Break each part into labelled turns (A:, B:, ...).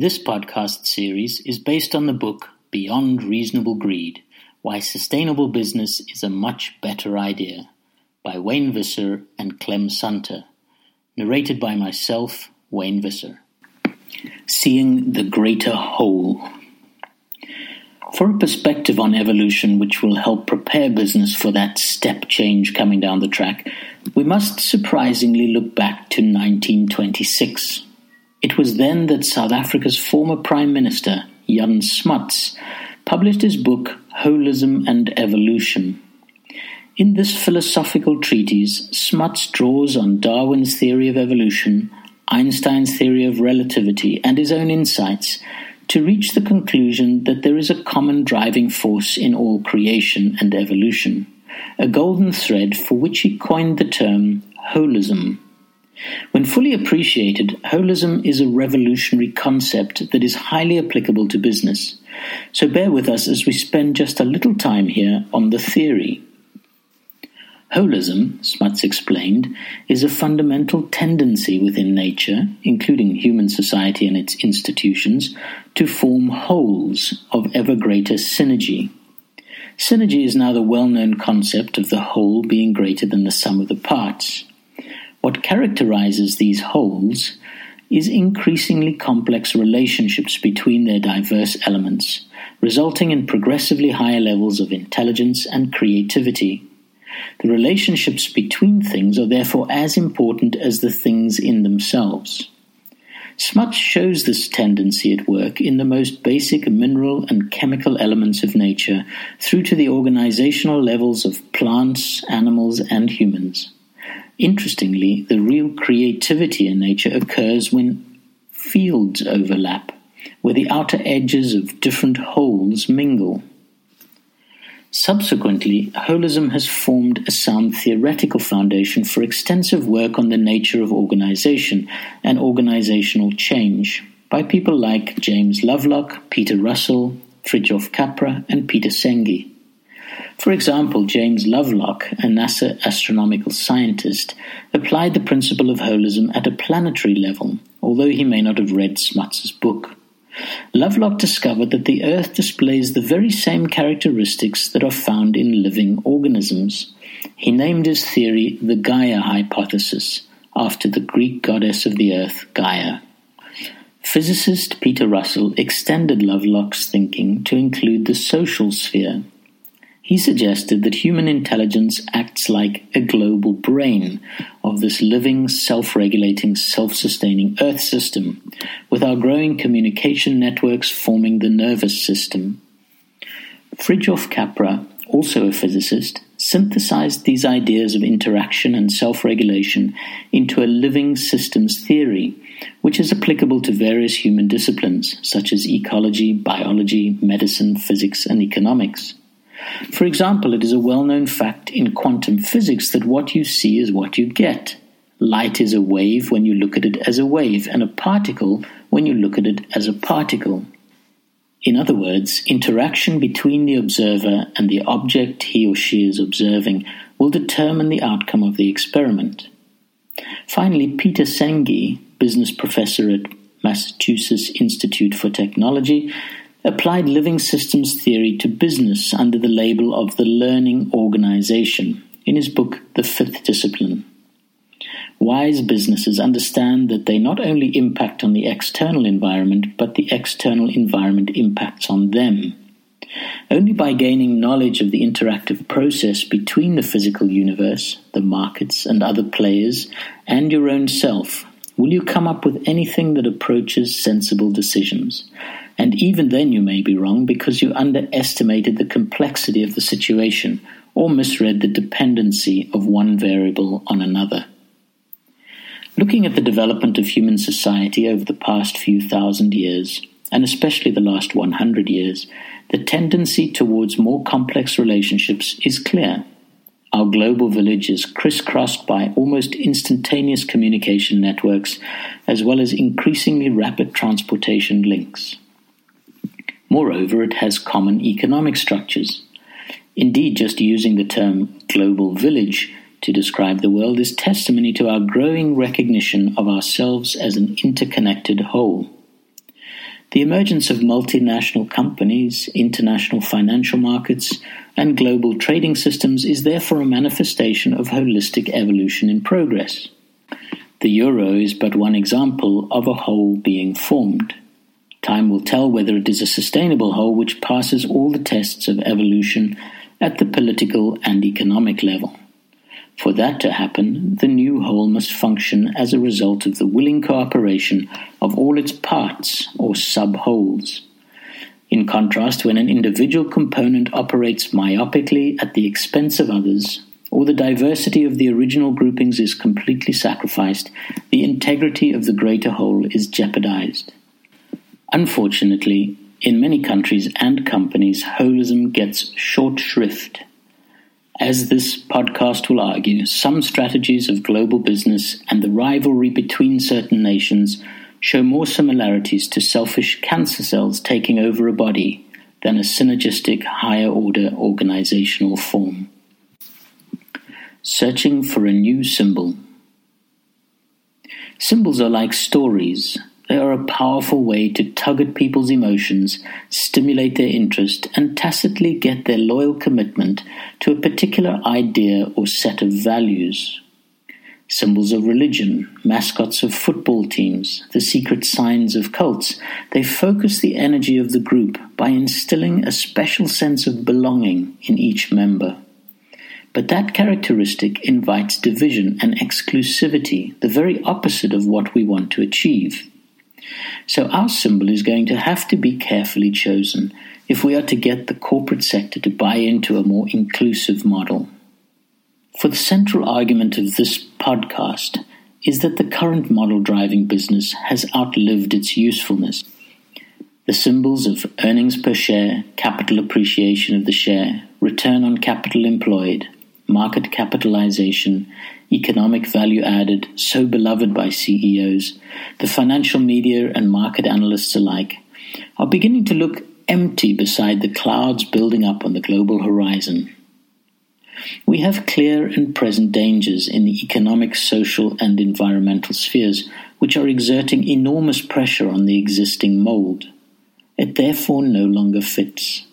A: This podcast series is based on the book Beyond Reasonable Greed Why Sustainable Business is a Much Better Idea by Wayne Visser and Clem Sunter, narrated by myself, Wayne Visser. Seeing the Greater Whole. For a perspective on evolution which will help prepare business for that step change coming down the track, we must surprisingly look back to 1926. It was then that South Africa's former Prime Minister, Jan Smuts, published his book Holism and Evolution. In this philosophical treatise, Smuts draws on Darwin's theory of evolution, Einstein's theory of relativity, and his own insights to reach the conclusion that there is a common driving force in all creation and evolution, a golden thread for which he coined the term holism. When fully appreciated, holism is a revolutionary concept that is highly applicable to business. So bear with us as we spend just a little time here on the theory. Holism, Smuts explained, is a fundamental tendency within nature, including human society and its institutions, to form wholes of ever greater synergy. Synergy is now the well known concept of the whole being greater than the sum of the parts. What characterizes these wholes is increasingly complex relationships between their diverse elements, resulting in progressively higher levels of intelligence and creativity. The relationships between things are therefore as important as the things in themselves. Smuts shows this tendency at work in the most basic mineral and chemical elements of nature through to the organizational levels of plants, animals, and humans. Interestingly, the real creativity in nature occurs when fields overlap, where the outer edges of different wholes mingle. Subsequently, holism has formed a sound theoretical foundation for extensive work on the nature of organization and organizational change by people like James Lovelock, Peter Russell, Fritjof Capra, and Peter Senge. For example, James Lovelock, a NASA astronomical scientist, applied the principle of holism at a planetary level, although he may not have read Smuts's book. Lovelock discovered that the Earth displays the very same characteristics that are found in living organisms. He named his theory the Gaia hypothesis, after the Greek goddess of the Earth, Gaia. Physicist Peter Russell extended Lovelock's thinking to include the social sphere. He suggested that human intelligence acts like a global brain of this living, self regulating, self sustaining Earth system, with our growing communication networks forming the nervous system. Fritjof Capra, also a physicist, synthesized these ideas of interaction and self regulation into a living systems theory, which is applicable to various human disciplines such as ecology, biology, medicine, physics, and economics. For example, it is a well known fact in quantum physics that what you see is what you get. Light is a wave when you look at it as a wave, and a particle when you look at it as a particle. In other words, interaction between the observer and the object he or she is observing will determine the outcome of the experiment. Finally, Peter Senge, business professor at Massachusetts Institute for Technology, applied living systems theory to business under the label of the learning organization in his book The Fifth Discipline. Wise businesses understand that they not only impact on the external environment, but the external environment impacts on them. Only by gaining knowledge of the interactive process between the physical universe, the markets, and other players, and your own self will you come up with anything that approaches sensible decisions. And even then, you may be wrong because you underestimated the complexity of the situation or misread the dependency of one variable on another. Looking at the development of human society over the past few thousand years, and especially the last 100 years, the tendency towards more complex relationships is clear. Our global village is crisscrossed by almost instantaneous communication networks, as well as increasingly rapid transportation links. Moreover, it has common economic structures. Indeed, just using the term global village to describe the world is testimony to our growing recognition of ourselves as an interconnected whole. The emergence of multinational companies, international financial markets, and global trading systems is therefore a manifestation of holistic evolution in progress. The euro is but one example of a whole being formed. Time will tell whether it is a sustainable whole which passes all the tests of evolution at the political and economic level. For that to happen, the new whole must function as a result of the willing cooperation of all its parts or sub wholes. In contrast, when an individual component operates myopically at the expense of others, or the diversity of the original groupings is completely sacrificed, the integrity of the greater whole is jeopardized. Unfortunately, in many countries and companies, holism gets short shrift. As this podcast will argue, some strategies of global business and the rivalry between certain nations show more similarities to selfish cancer cells taking over a body than a synergistic higher order organizational form. Searching for a new symbol. Symbols are like stories. They are a powerful way to tug at people's emotions, stimulate their interest, and tacitly get their loyal commitment to a particular idea or set of values. Symbols of religion, mascots of football teams, the secret signs of cults, they focus the energy of the group by instilling a special sense of belonging in each member. But that characteristic invites division and exclusivity, the very opposite of what we want to achieve. So our symbol is going to have to be carefully chosen if we are to get the corporate sector to buy into a more inclusive model. For the central argument of this podcast is that the current model driving business has outlived its usefulness. The symbols of earnings per share, capital appreciation of the share, return on capital employed, market capitalization, economic value added, so beloved by CEOs, the financial media and market analysts alike, are beginning to look empty beside the clouds building up on the global horizon. We have clear and present dangers in the economic, social, and environmental spheres which are exerting enormous pressure on the existing mold. It therefore no longer fits.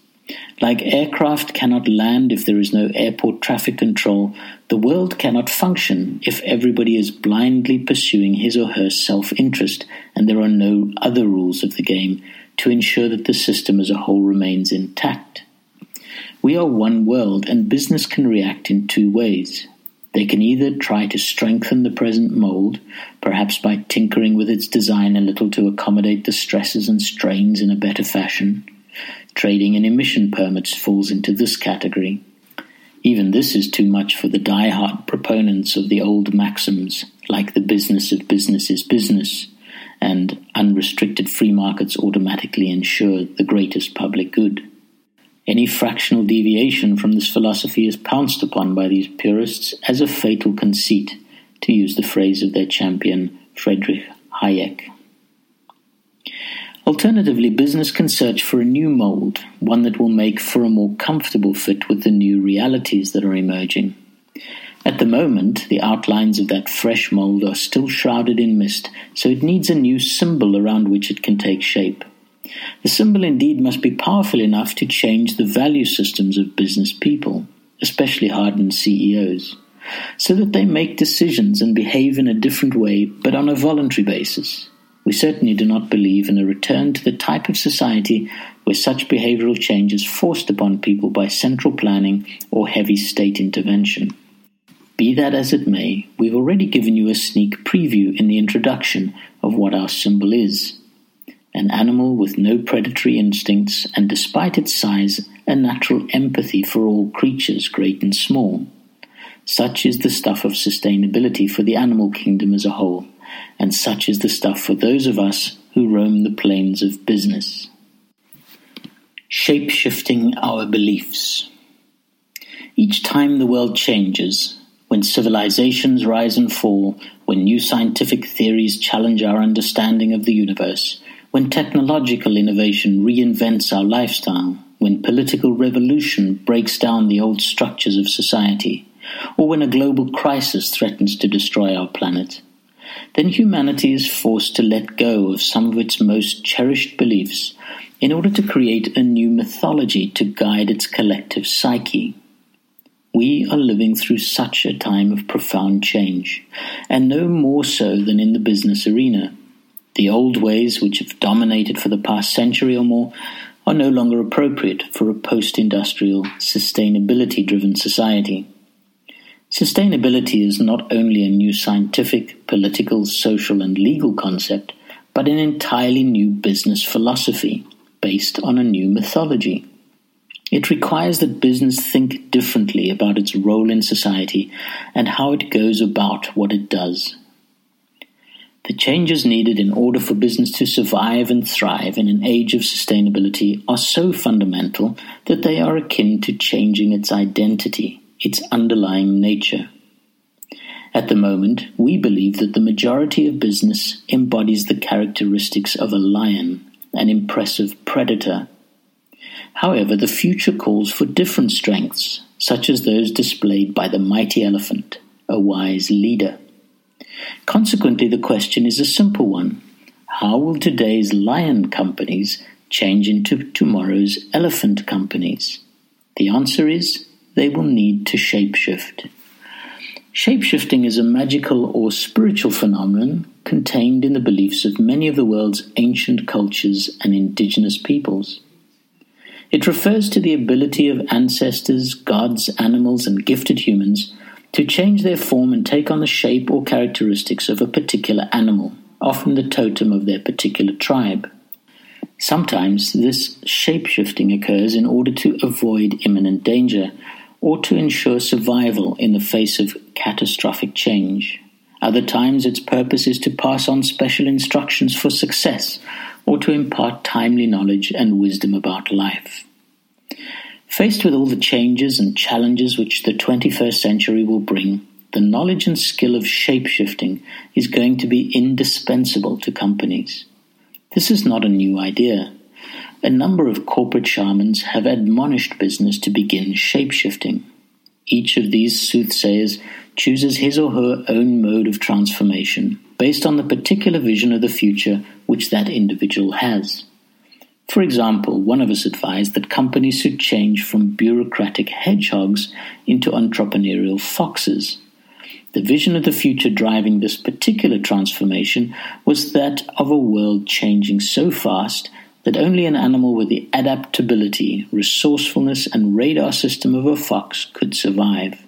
A: Like aircraft cannot land if there is no airport traffic control, the world cannot function if everybody is blindly pursuing his or her self interest and there are no other rules of the game to ensure that the system as a whole remains intact. We are one world, and business can react in two ways. They can either try to strengthen the present mold, perhaps by tinkering with its design a little to accommodate the stresses and strains in a better fashion Trading in emission permits falls into this category. Even this is too much for the die-hard proponents of the old maxims, like the business of business is business, and unrestricted free markets automatically ensure the greatest public good. Any fractional deviation from this philosophy is pounced upon by these purists as a fatal conceit, to use the phrase of their champion Friedrich Hayek. Alternatively, business can search for a new mold, one that will make for a more comfortable fit with the new realities that are emerging. At the moment, the outlines of that fresh mold are still shrouded in mist, so it needs a new symbol around which it can take shape. The symbol indeed must be powerful enough to change the value systems of business people, especially hardened CEOs, so that they make decisions and behave in a different way but on a voluntary basis. We certainly do not believe in a return to the type of society where such behavioral change is forced upon people by central planning or heavy state intervention. Be that as it may, we've already given you a sneak preview in the introduction of what our symbol is an animal with no predatory instincts and, despite its size, a natural empathy for all creatures, great and small. Such is the stuff of sustainability for the animal kingdom as a whole and such is the stuff for those of us who roam the plains of business. Shape shifting our beliefs. Each time the world changes, when civilizations rise and fall, when new scientific theories challenge our understanding of the universe, when technological innovation reinvents our lifestyle, when political revolution breaks down the old structures of society, or when a global crisis threatens to destroy our planet, then humanity is forced to let go of some of its most cherished beliefs in order to create a new mythology to guide its collective psyche. We are living through such a time of profound change, and no more so than in the business arena. The old ways, which have dominated for the past century or more, are no longer appropriate for a post industrial, sustainability driven society. Sustainability is not only a new scientific, political, social, and legal concept, but an entirely new business philosophy based on a new mythology. It requires that business think differently about its role in society and how it goes about what it does. The changes needed in order for business to survive and thrive in an age of sustainability are so fundamental that they are akin to changing its identity, its underlying nature. At the moment, we believe that the majority of business embodies the characteristics of a lion, an impressive predator. However, the future calls for different strengths, such as those displayed by the mighty elephant, a wise leader. Consequently, the question is a simple one How will today's lion companies change into tomorrow's elephant companies? The answer is they will need to shapeshift. Shapeshifting is a magical or spiritual phenomenon contained in the beliefs of many of the world's ancient cultures and indigenous peoples. It refers to the ability of ancestors, gods, animals, and gifted humans to change their form and take on the shape or characteristics of a particular animal, often the totem of their particular tribe. Sometimes this shapeshifting occurs in order to avoid imminent danger or to ensure survival in the face of catastrophic change. Other times, its purpose is to pass on special instructions for success or to impart timely knowledge and wisdom about life. Faced with all the changes and challenges which the 21st century will bring, the knowledge and skill of shapeshifting is going to be indispensable to companies. This is not a new idea. A number of corporate shamans have admonished business to begin shapeshifting. Each of these soothsayers chooses his or her own mode of transformation based on the particular vision of the future which that individual has. For example, one of us advised that companies should change from bureaucratic hedgehogs into entrepreneurial foxes. The vision of the future driving this particular transformation was that of a world changing so fast that only an animal with the adaptability, resourcefulness, and radar system of a fox could survive.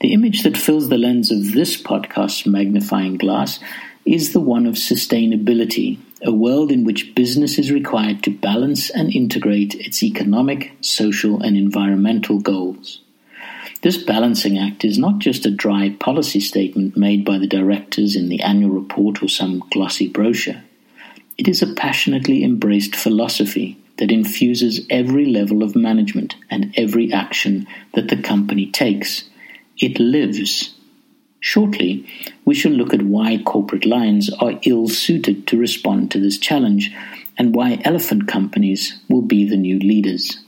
A: The image that fills the lens of this podcast's magnifying glass is the one of sustainability a world in which business is required to balance and integrate its economic, social, and environmental goals. This balancing act is not just a dry policy statement made by the directors in the annual report or some glossy brochure. It is a passionately embraced philosophy that infuses every level of management and every action that the company takes. It lives Shortly, we shall look at why corporate lions are ill suited to respond to this challenge and why elephant companies will be the new leaders.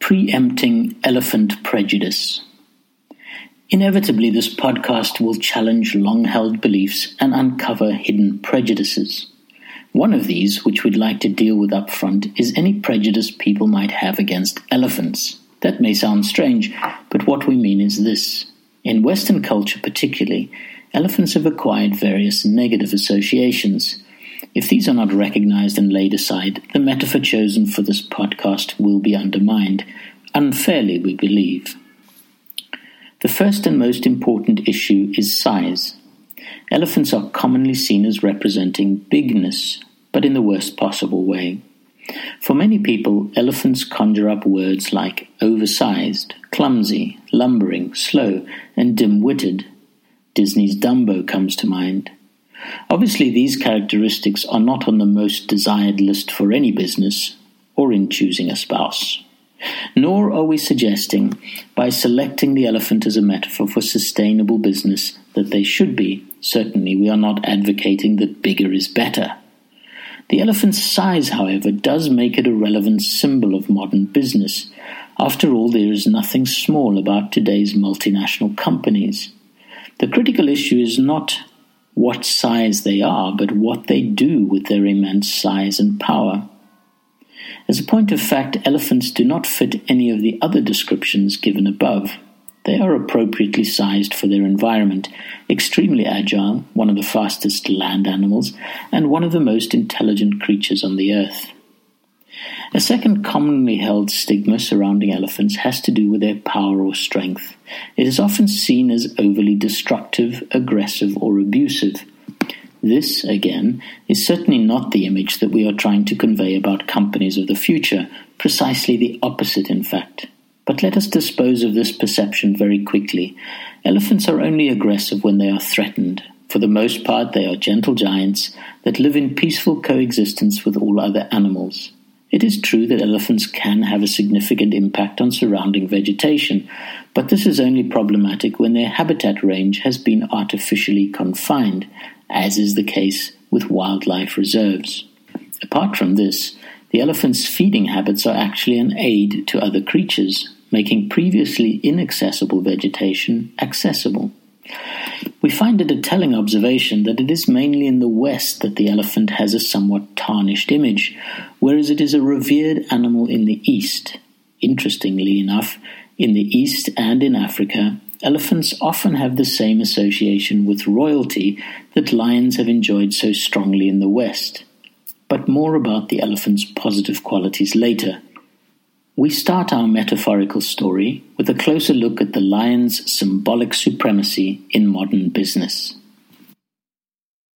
A: Preempting elephant prejudice. Inevitably, this podcast will challenge long held beliefs and uncover hidden prejudices. One of these, which we'd like to deal with up front, is any prejudice people might have against elephants. That may sound strange, but what we mean is this in Western culture, particularly, elephants have acquired various negative associations. If these are not recognized and laid aside, the metaphor chosen for this podcast will be undermined, unfairly, we believe. The first and most important issue is size. Elephants are commonly seen as representing bigness, but in the worst possible way. For many people, elephants conjure up words like oversized, clumsy, lumbering, slow, and dim witted. Disney's Dumbo comes to mind. Obviously, these characteristics are not on the most desired list for any business or in choosing a spouse. Nor are we suggesting, by selecting the elephant as a metaphor for sustainable business, that they should be. Certainly, we are not advocating that bigger is better. The elephant's size, however, does make it a relevant symbol of modern business. After all, there is nothing small about today's multinational companies. The critical issue is not what size they are, but what they do with their immense size and power. As a point of fact, elephants do not fit any of the other descriptions given above. They are appropriately sized for their environment, extremely agile, one of the fastest land animals, and one of the most intelligent creatures on the earth. A second commonly held stigma surrounding elephants has to do with their power or strength. It is often seen as overly destructive, aggressive, or abusive. This, again, is certainly not the image that we are trying to convey about companies of the future, precisely the opposite, in fact. But let us dispose of this perception very quickly. Elephants are only aggressive when they are threatened. For the most part, they are gentle giants that live in peaceful coexistence with all other animals. It is true that elephants can have a significant impact on surrounding vegetation, but this is only problematic when their habitat range has been artificially confined, as is the case with wildlife reserves. Apart from this, the elephant's feeding habits are actually an aid to other creatures, making previously inaccessible vegetation accessible. We find it a telling observation that it is mainly in the West that the elephant has a somewhat tarnished image, whereas it is a revered animal in the East. Interestingly enough, in the East and in Africa, elephants often have the same association with royalty that lions have enjoyed so strongly in the West. But more about the elephant's positive qualities later. We start our metaphorical story with a closer look at the lion's symbolic supremacy in modern business.